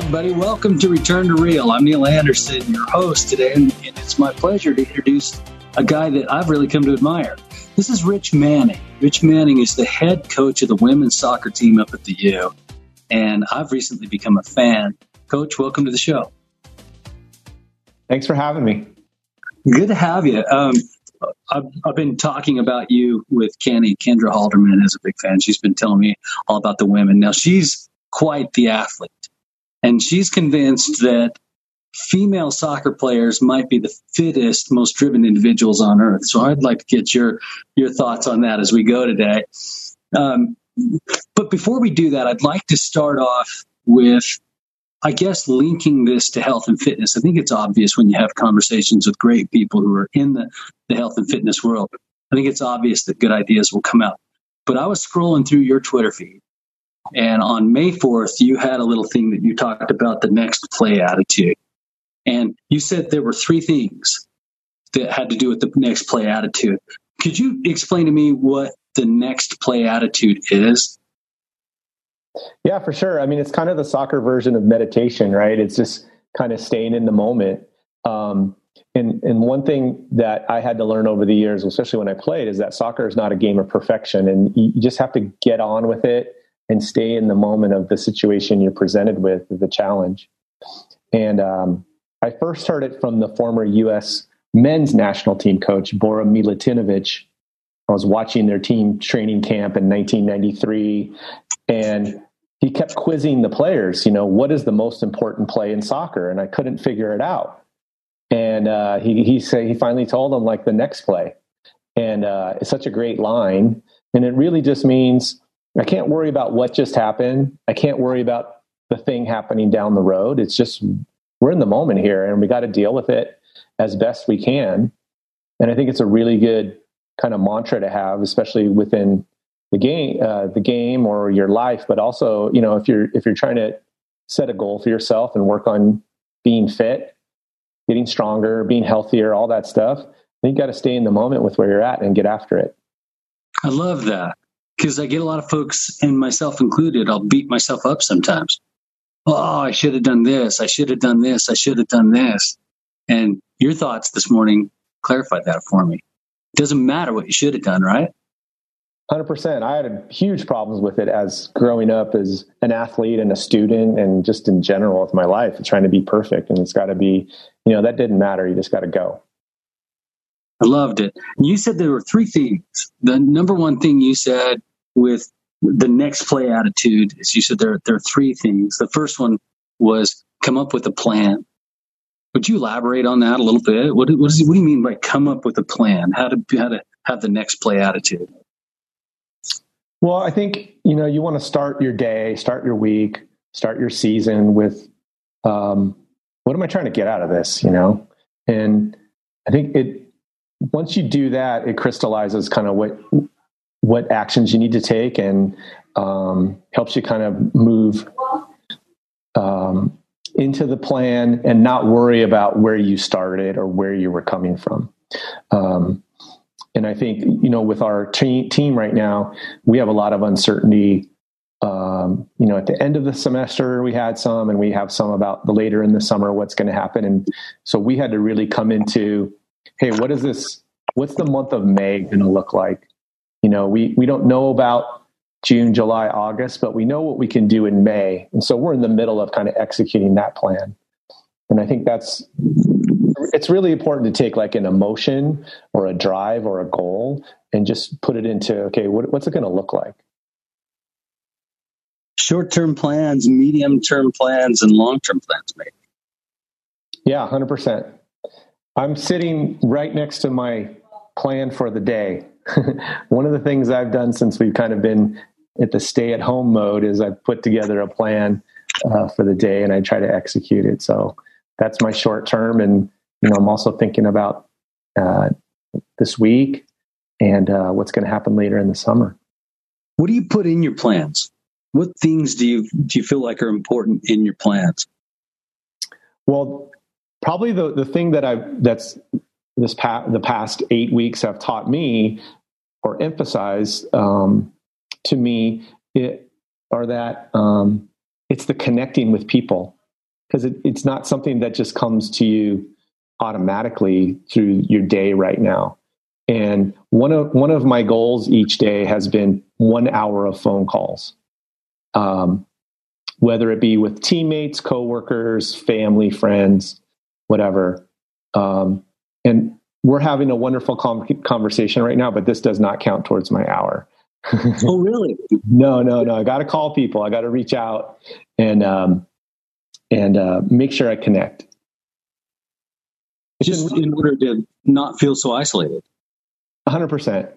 everybody. Welcome to Return to Real. I'm Neil Anderson, your host today, and it's my pleasure to introduce a guy that I've really come to admire. This is Rich Manning. Rich Manning is the head coach of the women's soccer team up at the U, and I've recently become a fan. Coach, welcome to the show. Thanks for having me. Good to have you. Um, I've, I've, been talking about you with Kenny. Kendra Halderman is a big fan. She's been telling me all about the women. Now, she's quite the athlete. And she's convinced that female soccer players might be the fittest, most driven individuals on earth. So I'd like to get your your thoughts on that as we go today. Um, but before we do that, I'd like to start off with, I guess, linking this to health and fitness. I think it's obvious when you have conversations with great people who are in the, the health and fitness world. I think it's obvious that good ideas will come out. But I was scrolling through your Twitter feed and on May 4th, you had a little thing that you talked about the next play attitude. And you said there were three things that had to do with the next play attitude. Could you explain to me what the next play attitude is? Yeah, for sure. I mean, it's kind of the soccer version of meditation, right? It's just kind of staying in the moment. Um, and and one thing that I had to learn over the years, especially when I played, is that soccer is not a game of perfection, and you just have to get on with it and stay in the moment of the situation you're presented with, the challenge. And um, I first heard it from the former U.S. men's national team coach, Bora Milutinovic. I was watching their team training camp in 1993, and he kept quizzing the players, you know, what is the most important play in soccer? And I couldn't figure it out. And uh, he he he finally told them like the next play, and uh, it's such a great line, and it really just means I can't worry about what just happened. I can't worry about the thing happening down the road. It's just we're in the moment here and we got to deal with it as best we can. And I think it's a really good kind of mantra to have, especially within the game, uh, the game or your life. But also, you know, if you're if you're trying to set a goal for yourself and work on being fit, getting stronger, being healthier, all that stuff, you got to stay in the moment with where you're at and get after it. I love that because I get a lot of folks, and myself included, I'll beat myself up sometimes. Oh, I should have done this. I should have done this. I should have done this. And your thoughts this morning clarified that for me. It doesn't matter what you should have done, right? 100%. I had huge problems with it as growing up as an athlete and a student and just in general with my life, trying to be perfect. And it's got to be, you know, that didn't matter. You just got to go. I loved it. And you said there were three things. The number one thing you said with the next play attitude as you said there, there are three things. The first one was come up with a plan. Would you elaborate on that a little bit? What, what, is, what do you mean by come up with a plan? How to how to have the next play attitude? Well i think you know you want to start your day start your week start your season with um, what am i trying to get out of this you know? And i think it once you do that it crystallizes kind of what what actions you need to take and um, helps you kind of move um, into the plan and not worry about where you started or where you were coming from. Um, and I think, you know, with our te- team right now, we have a lot of uncertainty. Um, you know, at the end of the semester, we had some, and we have some about the later in the summer, what's going to happen. And so we had to really come into, hey, what is this? What's the month of May going to look like? You know, we, we don't know about June, July, August, but we know what we can do in May. And so we're in the middle of kind of executing that plan. And I think that's it's really important to take like an emotion or a drive or a goal and just put it into okay, what, what's it going to look like? Short term plans, medium term plans, and long term plans, maybe. Yeah, 100%. I'm sitting right next to my plan for the day. one of the things I've done since we've kind of been at the stay at home mode is I've put together a plan uh, for the day and I try to execute it. So that's my short term. And, you know, I'm also thinking about uh, this week and uh, what's going to happen later in the summer. What do you put in your plans? What things do you do you feel like are important in your plans? Well, probably the the thing that I that's this past the past eight weeks have taught me or emphasize um, to me it, are that um, it's the connecting with people. because it, it's not something that just comes to you automatically through your day right now. And one of one of my goals each day has been one hour of phone calls, um, whether it be with teammates, coworkers, family, friends, whatever. Um, and we're having a wonderful conversation right now, but this does not count towards my hour. oh, really? no, no, no. I got to call people. I got to reach out and um, and uh, make sure I connect. Just in order to not feel so isolated. 100%.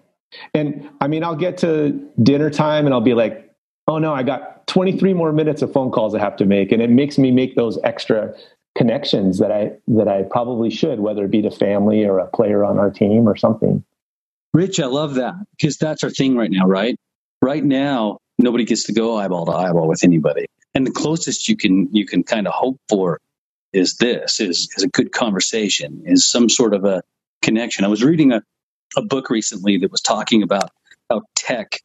And I mean, I'll get to dinner time and I'll be like, oh no, I got 23 more minutes of phone calls I have to make. And it makes me make those extra connections that I that I probably should, whether it be to family or a player on our team or something. Rich, I love that because that's our thing right now, right? Right now, nobody gets to go eyeball to eyeball with anybody, and the closest you can you can kind of hope for is this is is a good conversation, is some sort of a connection. I was reading a a book recently that was talking about how tech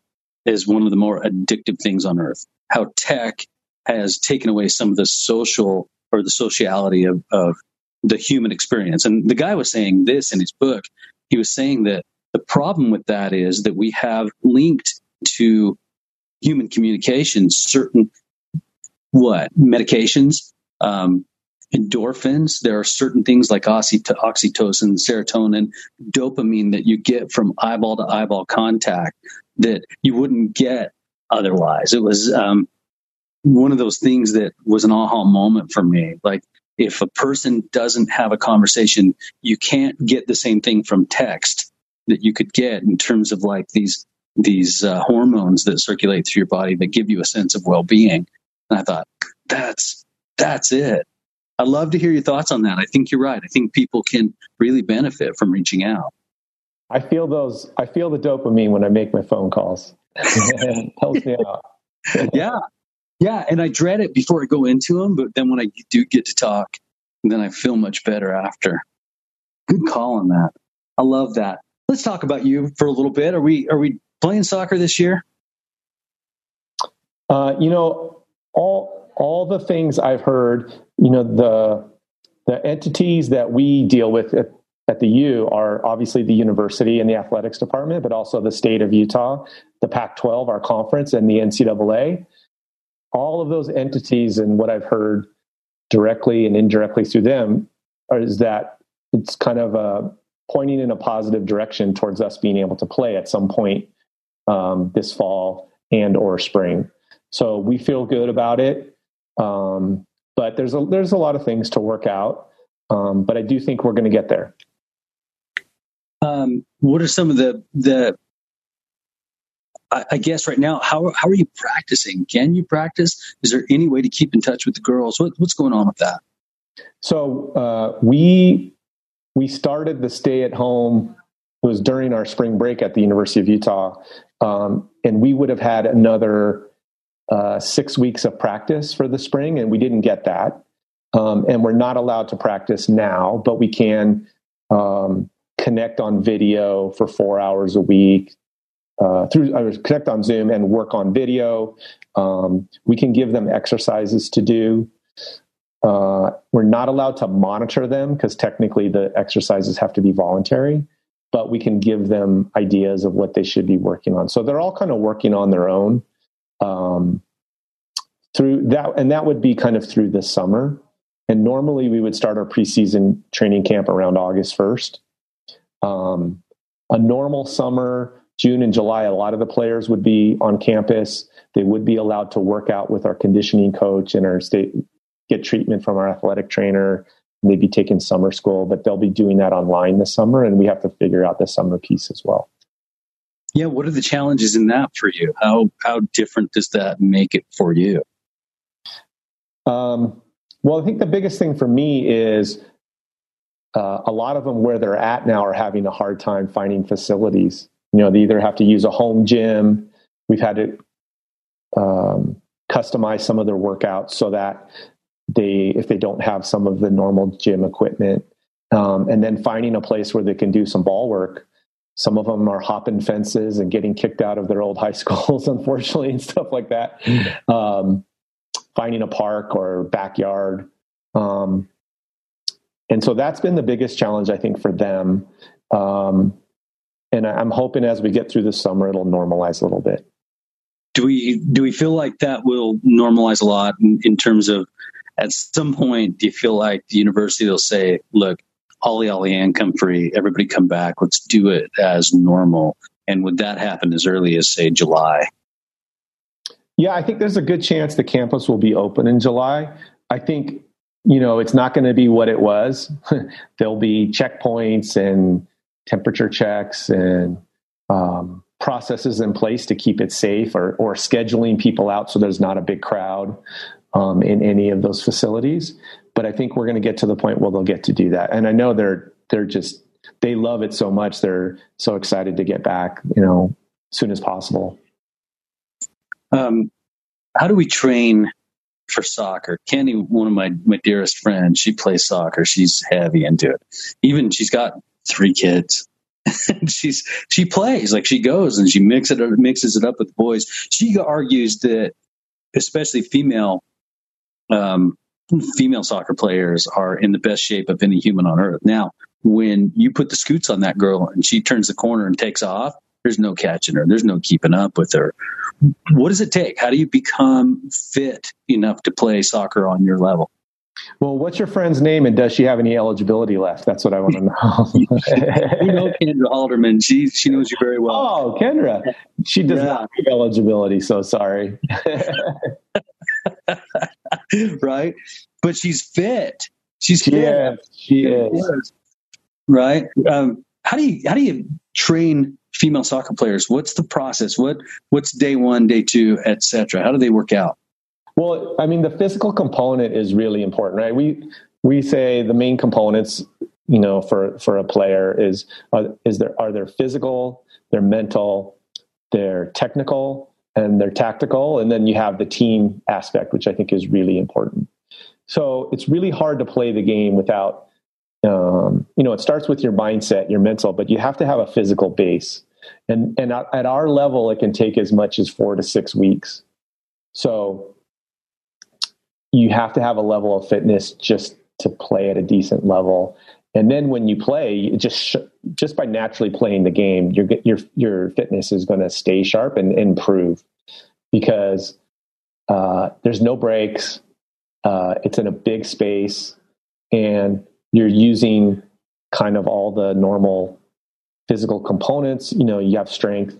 is one of the more addictive things on earth. How tech has taken away some of the social or the sociality of, of the human experience. And the guy was saying this in his book. He was saying that the problem with that is that we have linked to human communication certain what medications, um, endorphins. There are certain things like oxytocin, serotonin, dopamine that you get from eyeball to eyeball contact that you wouldn't get otherwise. It was um, one of those things that was an aha moment for me. Like if a person doesn't have a conversation, you can't get the same thing from text that you could get in terms of like these these uh, hormones that circulate through your body that give you a sense of well-being. And I thought that's that's it. I'd love to hear your thoughts on that. I think you're right. I think people can really benefit from reaching out. I feel those. I feel the dopamine when I make my phone calls. it helps me out. yeah, yeah, and I dread it before I go into them, but then when I do get to talk, then I feel much better after. Good call on that. I love that. Let's talk about you for a little bit. Are we are we playing soccer this year? Uh, you know, all all the things I've heard you know the the entities that we deal with at, at the U are obviously the university and the athletics department, but also the state of Utah, the Pac-12, our conference, and the NCAA. All of those entities, and what I've heard directly and indirectly through them, is that it's kind of uh, pointing in a positive direction towards us being able to play at some point um, this fall and or spring. So we feel good about it. Um, but there's a there's a lot of things to work out. Um, but I do think we're going to get there. Um, what are some of the the I, I guess right now, how how are you practicing? Can you practice? Is there any way to keep in touch with the girls? What, what's going on with that? So uh, we we started the stay at home. It was during our spring break at the University of Utah, um, and we would have had another uh, six weeks of practice for the spring, and we didn't get that. Um, and we're not allowed to practice now, but we can um, connect on video for four hours a week uh, through uh, connect on Zoom and work on video. Um, we can give them exercises to do. Uh, we're not allowed to monitor them because technically the exercises have to be voluntary, but we can give them ideas of what they should be working on. So they're all kind of working on their own um, through that, and that would be kind of through the summer. And normally we would start our preseason training camp around August 1st. Um, a normal summer, June and July, a lot of the players would be on campus. They would be allowed to work out with our conditioning coach and our state, get treatment from our athletic trainer. Maybe taking summer school, but they'll be doing that online this summer, and we have to figure out the summer piece as well. Yeah, what are the challenges in that for you? How how different does that make it for you? Um, well, I think the biggest thing for me is uh, a lot of them where they're at now are having a hard time finding facilities. You know, they either have to use a home gym. We've had to um, customize some of their workouts so that they, if they don't have some of the normal gym equipment, um, and then finding a place where they can do some ball work some of them are hopping fences and getting kicked out of their old high schools, unfortunately, and stuff like that. Um, finding a park or backyard Um, and so that's been the biggest challenge, I think, for them. Um, and I'm hoping as we get through the summer, it'll normalize a little bit. Do we do we feel like that will normalize a lot in, in terms of at some point? Do you feel like the university will say, "Look, Ollie Ollie and come free, everybody come back, let's do it as normal"? And would that happen as early as say July? Yeah, I think there's a good chance the campus will be open in July. I think you know it's not going to be what it was. There'll be checkpoints and temperature checks and um, processes in place to keep it safe, or or scheduling people out so there's not a big crowd um, in any of those facilities. But I think we're going to get to the point where they'll get to do that, and I know they're they're just they love it so much. They're so excited to get back. You know, as soon as possible. Um, how do we train for soccer? Kenny, one of my, my dearest friends, she plays soccer. She's heavy into it. Even she's got three kids. she's she plays like she goes and she mixes it mixes it up with the boys. She argues that especially female um, female soccer players are in the best shape of any human on earth. Now, when you put the scoots on that girl and she turns the corner and takes off, there's no catching her. There's no keeping up with her. What does it take? How do you become fit enough to play soccer on your level? Well, what's your friend's name and does she have any eligibility left? That's what I want to know. you know Kendra Halderman. She she knows you very well. Oh, Kendra. She does yeah. not have eligibility, so sorry. right? But she's fit. She's fit. Yeah, she is. Right? Um, how do you how do you train female soccer players? What's the process? What what's day one, day two, etc.? How do they work out? Well, I mean, the physical component is really important, right? We we say the main components, you know, for for a player is uh, is there are their physical, they're mental, they're technical, and they're tactical, and then you have the team aspect, which I think is really important. So it's really hard to play the game without, um, you know, it starts with your mindset, your mental, but you have to have a physical base, and and at our level, it can take as much as four to six weeks. So you have to have a level of fitness just to play at a decent level. And then when you play, just sh- just by naturally playing the game, your your your fitness is going to stay sharp and improve because uh, there's no breaks. Uh, it's in a big space, and you're using kind of all the normal physical components. You know, you have strength,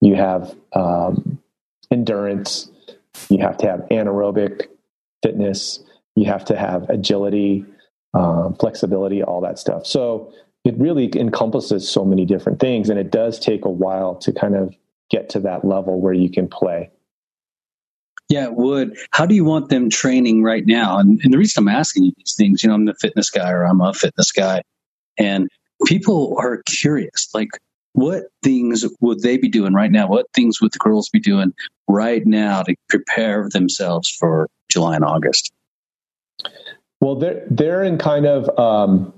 you have um, endurance, you have to have anaerobic fitness, you have to have agility, um, flexibility, all that stuff. So it really encompasses so many different things, and it does take a while to kind of get to that level where you can play. Yeah, it would. How do you want them training right now? And, and the reason I'm asking you these things, you know, I'm the fitness guy or I'm a fitness guy, and people are curious. Like, what things would they be doing right now? What things would the girls be doing right now to prepare themselves for July and August? Well, they're they're in kind of um,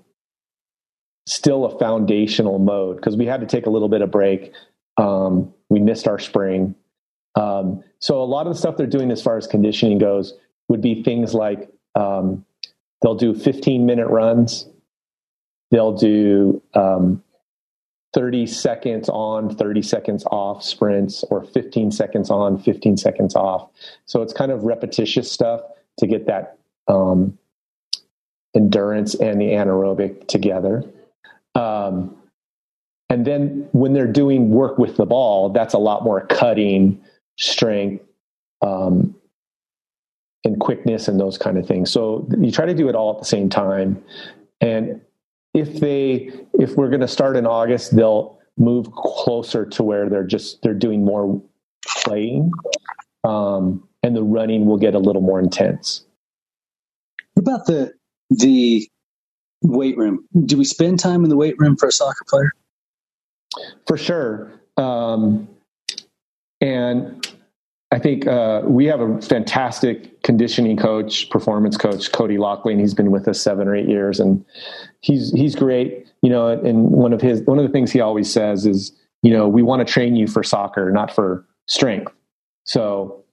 still a foundational mode because we had to take a little bit of break. Um, we missed our spring, um, so a lot of the stuff they're doing as far as conditioning goes would be things like um, they'll do 15 minute runs, they'll do um, 30 seconds on, 30 seconds off sprints, or 15 seconds on, 15 seconds off. So it's kind of repetitious stuff to get that um, endurance and the anaerobic together. Um, and then when they're doing work with the ball, that's a lot more cutting, strength, um, and quickness and those kind of things. So you try to do it all at the same time. And if they if we're going to start in August, they'll move closer to where they're just they're doing more playing, um, and the running will get a little more intense. What about the the weight room? Do we spend time in the weight room for a soccer player? For sure. Um, and I think uh, we have a fantastic conditioning coach, performance coach, Cody Lockley, and he's been with us seven or eight years, and he's he's great. You know, and one of his one of the things he always says is, you know, we want to train you for soccer, not for strength. So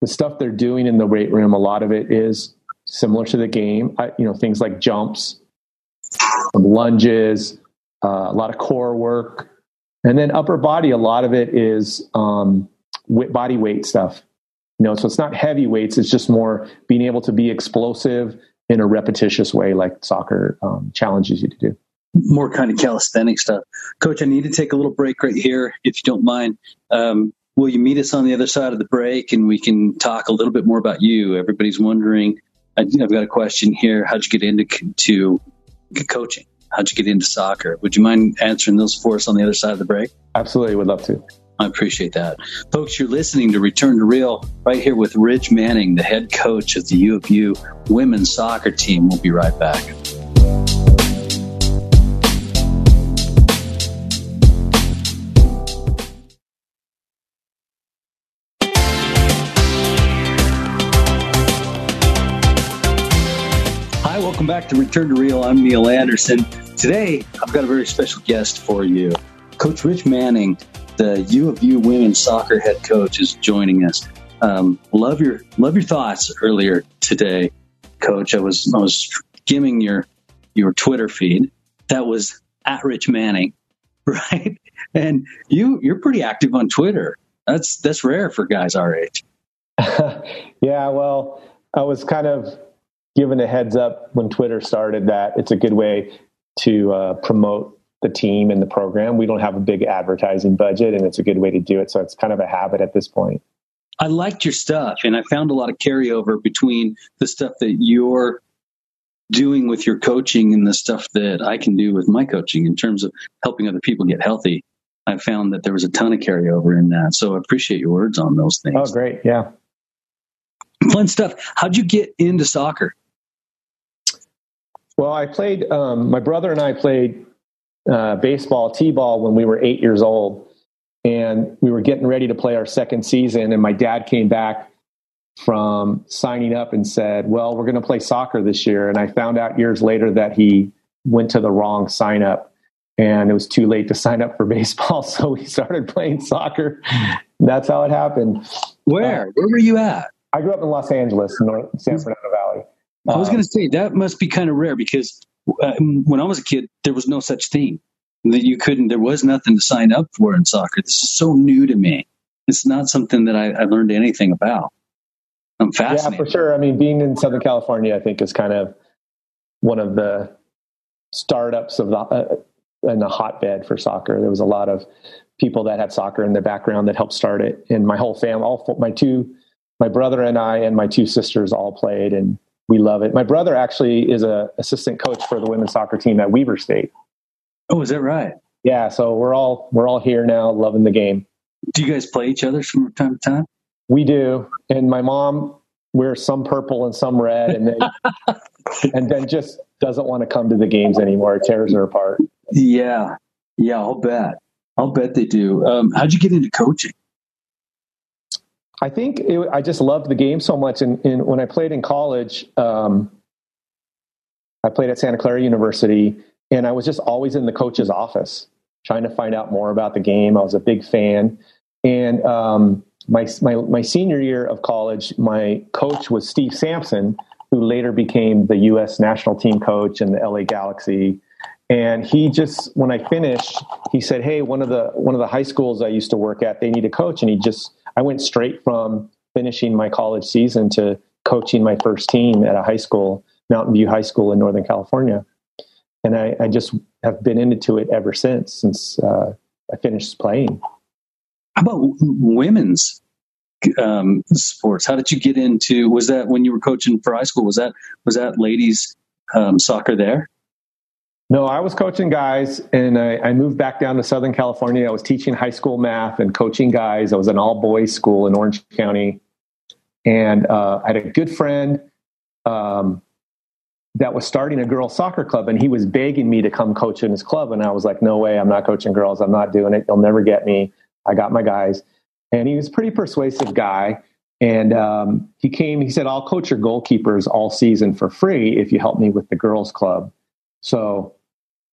the stuff they're doing in the weight room, a lot of it is similar to the game. I, you know, things like jumps, lunges, uh, a lot of core work, and then upper body. A lot of it is um, body weight stuff. You know, so it's not heavy weights. It's just more being able to be explosive in a repetitious way, like soccer um, challenges you to do. More kind of calisthenic stuff. Coach, I need to take a little break right here, if you don't mind. Um, will you meet us on the other side of the break and we can talk a little bit more about you? Everybody's wondering. I've got a question here. How'd you get into to coaching? How'd you get into soccer? Would you mind answering those for us on the other side of the break? Absolutely, would love to. I appreciate that. Folks, you're listening to Return to Real right here with Rich Manning, the head coach of the U of U women's soccer team. We'll be right back. Hi, welcome back to Return to Real. I'm Neil Anderson. Today, I've got a very special guest for you. Coach Rich Manning the U of U women's soccer head coach is joining us. Um, love your love your thoughts earlier today, Coach. I was I was skimming your your Twitter feed. That was at Rich Manning, right? And you you're pretty active on Twitter. That's that's rare for guys our age. yeah, well, I was kind of given a heads up when Twitter started that it's a good way to uh, promote the team and the program. We don't have a big advertising budget, and it's a good way to do it. So it's kind of a habit at this point. I liked your stuff, and I found a lot of carryover between the stuff that you're doing with your coaching and the stuff that I can do with my coaching in terms of helping other people get healthy. I found that there was a ton of carryover in that. So I appreciate your words on those things. Oh, great. Yeah. Fun stuff. How'd you get into soccer? Well, I played, um, my brother and I played uh, baseball, t-ball when we were eight years old, and we were getting ready to play our second season. And my dad came back from signing up and said, "Well, we're going to play soccer this year." And I found out years later that he went to the wrong sign up, and it was too late to sign up for baseball. So we started playing soccer. That's how it happened. Where? Uh, Where were you at? I grew up in Los Angeles, North San Fernando Valley. I was going to say that must be kind of rare because uh, when I was a kid, there was no such thing that you couldn't. There was nothing to sign up for in soccer. This is so new to me. It's not something that I, I learned anything about. I'm fascinated. Yeah, for sure. I mean, being in Southern California, I think is kind of one of the startups of the uh, in the hotbed for soccer. There was a lot of people that had soccer in their background that helped start it, and my whole family, all my two, my brother and I, and my two sisters all played, and we love it. My brother actually is a assistant coach for the women's soccer team at Weber State. Oh, is that right? Yeah, so we're all we're all here now, loving the game. Do you guys play each other from time to time? We do, and my mom wears some purple and some red, and then and then just doesn't want to come to the games anymore. It tears her apart. Yeah, yeah, I'll bet. I'll bet they do. Um, how'd you get into coaching? I think it, I just loved the game so much. And, and when I played in college, um, I played at Santa Clara University, and I was just always in the coach's office trying to find out more about the game. I was a big fan. And um, my, my, my senior year of college, my coach was Steve Sampson, who later became the U.S. national team coach in the LA Galaxy. And he just, when I finished, he said, "Hey, one of the one of the high schools I used to work at, they need a coach." And he just I went straight from finishing my college season to coaching my first team at a high school, Mountain View High School in Northern California. And I, I just have been into it ever since, since uh, I finished playing. How about women's um, sports? How did you get into? Was that when you were coaching for high school? Was that was that ladies um, soccer there? No, I was coaching guys, and I, I, moved back down to Southern California. I was teaching high school math and coaching guys. I was an all boys school in Orange County, and uh, I had a good friend um, that was starting a girls soccer club, and he was begging me to come coach in his club. And I was like, "No way! I'm not coaching girls. I'm not doing it. You'll never get me. I got my guys." And he was a pretty persuasive guy. And um, he came. He said, "I'll coach your goalkeepers all season for free if you help me with the girls club." So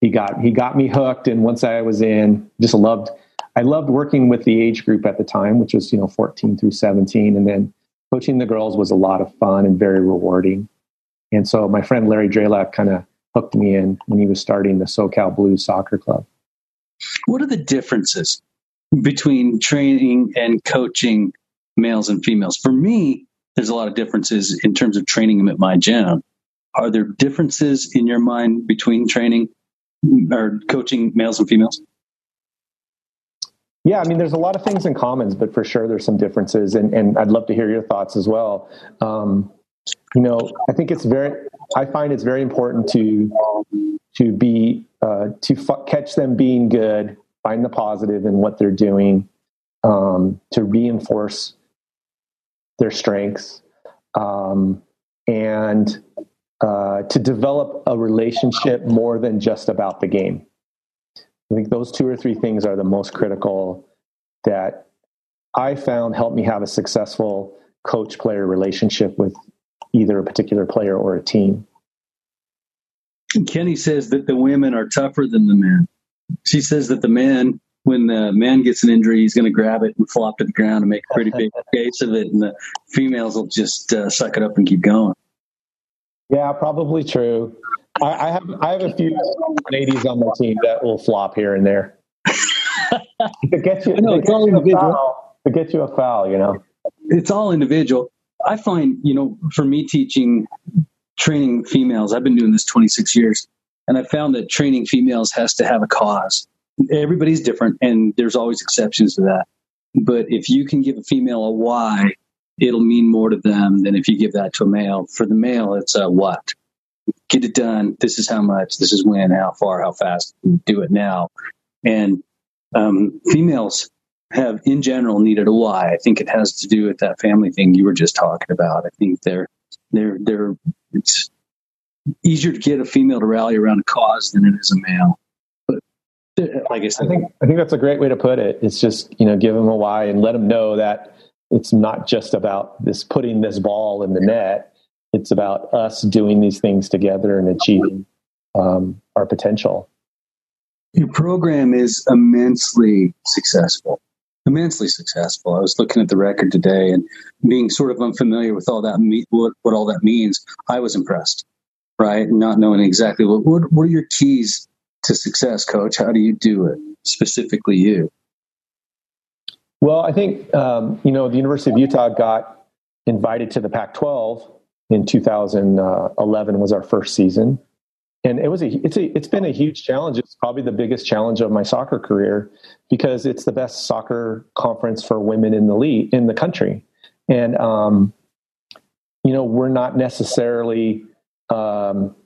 he got he got me hooked, and once I was in, just loved. I loved working with the age group at the time, which was you know 14 through 17, and then coaching the girls was a lot of fun and very rewarding. And so my friend Larry Drelak kind of hooked me in when he was starting the SoCal Blues Soccer Club. What are the differences between training and coaching males and females? For me, there's a lot of differences in terms of training them at my gym. Are there differences in your mind between training or coaching males and females? Yeah, I mean, there's a lot of things in commons, but for sure there's some differences, and, and I'd love to hear your thoughts as well. Um, you know, I think it's very, I find it's very important to to be uh, to f- catch them being good, find the positive in what they're doing, um, to reinforce their strengths, um, and uh, to develop a relationship more than just about the game. I think those two or three things are the most critical that I found help me have a successful coach player relationship with either a particular player or a team. Kenny says that the women are tougher than the men. She says that the man, when the man gets an injury, he's going to grab it and flop to the ground and make a pretty big case of it, and the females will just uh, suck it up and keep going. Yeah, probably true. I, I, have I have a few ladies on my team that will flop here and there. to get you, no, to, get you a foul, to get you a foul, you know. It's all individual. I find, you know, for me teaching training females, I've been doing this 26 years, and I found that training females has to have a cause. Everybody's different, and there's always exceptions to that. But if you can give a female a why, it'll mean more to them than if you give that to a male. For the male, it's a what get it done. This is how much. This is when. How far. How fast. Do it now. And um, females have, in general, needed a why. I think it has to do with that family thing you were just talking about. I think they're they're they're it's easier to get a female to rally around a cause than it is a male. But like I said, I think I think that's a great way to put it. It's just you know give them a why and let them know that it's not just about this putting this ball in the net it's about us doing these things together and achieving um, our potential. Your program is immensely successful. Immensely successful. I was looking at the record today and being sort of unfamiliar with all that, what, what all that means. I was impressed, right? Not knowing exactly what, what, what are your keys to success, coach? How do you do it? Specifically, you. Well, I think, um, you know, the University of Utah got invited to the Pac 12 in 2011 was our first season. And it was a it's a it's been a huge challenge. It's probably the biggest challenge of my soccer career because it's the best soccer conference for women in the league in the country. And um, you know we're not necessarily um,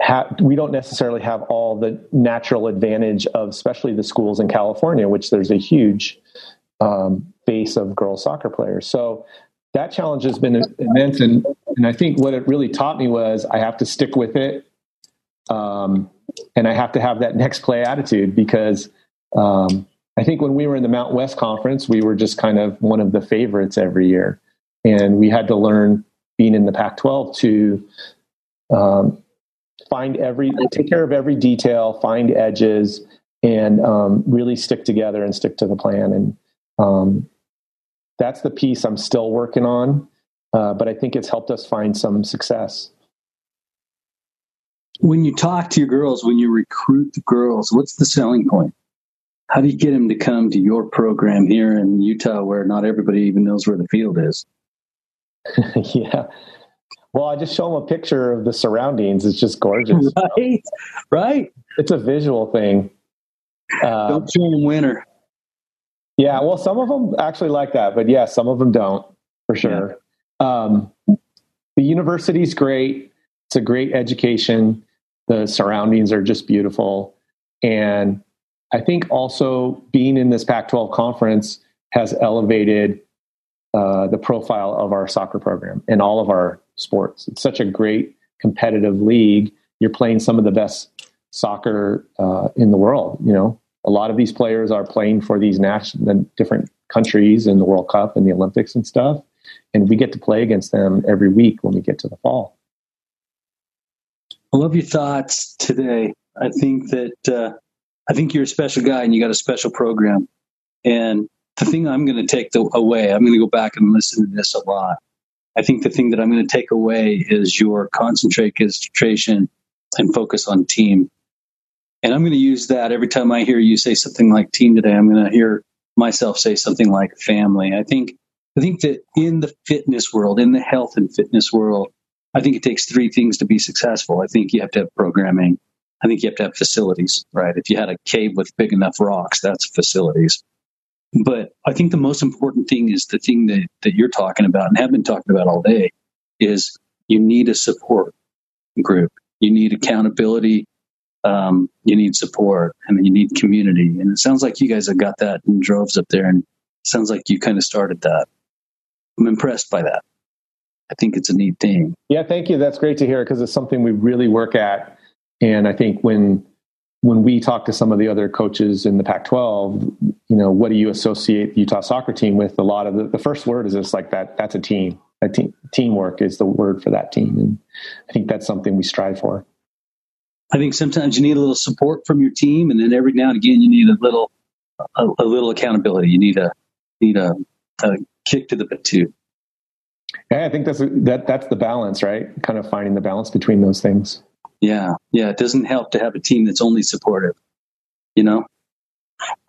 ha- we don't necessarily have all the natural advantage of especially the schools in california which there's a huge um, base of girls soccer players so that challenge has been immense. And, and I think what it really taught me was I have to stick with it. Um, and I have to have that next play attitude because um, I think when we were in the Mount West conference, we were just kind of one of the favorites every year. And we had to learn being in the Pac 12 to um, find every, take care of every detail, find edges, and um, really stick together and stick to the plan. And um, that's the piece I'm still working on, uh, but I think it's helped us find some success. When you talk to your girls, when you recruit the girls, what's the selling point? How do you get them to come to your program here in Utah, where not everybody even knows where the field is? yeah. Well, I just show them a picture of the surroundings. It's just gorgeous. Right. Right. It's a visual thing. Uh, Don't show them winter. Yeah, well, some of them actually like that, but yeah, some of them don't for sure. Yeah. Um, the university's great. It's a great education. The surroundings are just beautiful. And I think also being in this Pac 12 conference has elevated uh, the profile of our soccer program and all of our sports. It's such a great competitive league. You're playing some of the best soccer uh, in the world, you know, a lot of these players are playing for these national different countries in the World Cup and the Olympics and stuff, and we get to play against them every week when we get to the fall. I love your thoughts today. I think that uh, I think you're a special guy and you got a special program. And the thing I'm going to take the, away, I'm going to go back and listen to this a lot. I think the thing that I'm going to take away is your concentration and focus on team. And I'm going to use that every time I hear you say something like team today. I'm going to hear myself say something like family. I think I think that in the fitness world, in the health and fitness world, I think it takes three things to be successful. I think you have to have programming. I think you have to have facilities, right? If you had a cave with big enough rocks, that's facilities. But I think the most important thing is the thing that, that you're talking about and have been talking about all day is you need a support group. You need accountability. Um, you need support and you need community. And it sounds like you guys have got that in droves up there. And sounds like you kind of started that. I'm impressed by that. I think it's a neat thing. Yeah, thank you. That's great to hear because it's something we really work at. And I think when when we talk to some of the other coaches in the Pac-12, you know, what do you associate the Utah soccer team with? A lot of the, the first word is just like that. That's a team. A team. Teamwork is the word for that team, and I think that's something we strive for. I think sometimes you need a little support from your team, and then every now and again you need a little a, a little accountability. You need a need a, a kick to the butt too. Yeah, I think that's that that's the balance, right? Kind of finding the balance between those things. Yeah, yeah. It doesn't help to have a team that's only supportive. You know.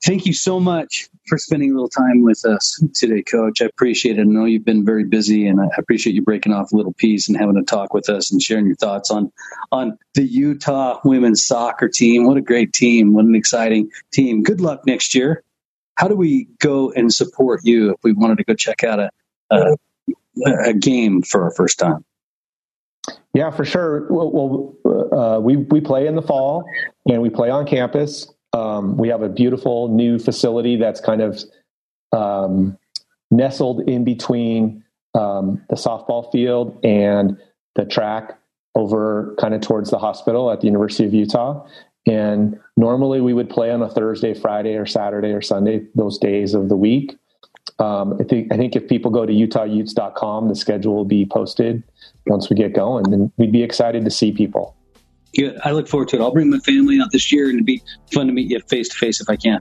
Thank you so much for spending a little time with us today, Coach. I appreciate it. I know you've been very busy, and I appreciate you breaking off a little piece and having a talk with us and sharing your thoughts on on the Utah women's soccer team. What a great team! What an exciting team! Good luck next year. How do we go and support you if we wanted to go check out a a, a game for our first time? Yeah, for sure. Well, uh, we we play in the fall, and we play on campus. Um, we have a beautiful new facility that's kind of um, nestled in between um, the softball field and the track over kind of towards the hospital at the University of Utah. And normally we would play on a Thursday, Friday, or Saturday or Sunday, those days of the week. Um, I think I think if people go to utahutes.com, the schedule will be posted once we get going, and we'd be excited to see people. Good. I look forward to it. I'll bring my family out this year, and it'd be fun to meet you face to face if I can.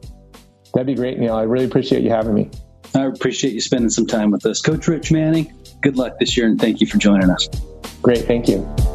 That'd be great, Neil. I really appreciate you having me. I appreciate you spending some time with us. Coach Rich Manning, good luck this year, and thank you for joining us. Great. Thank you.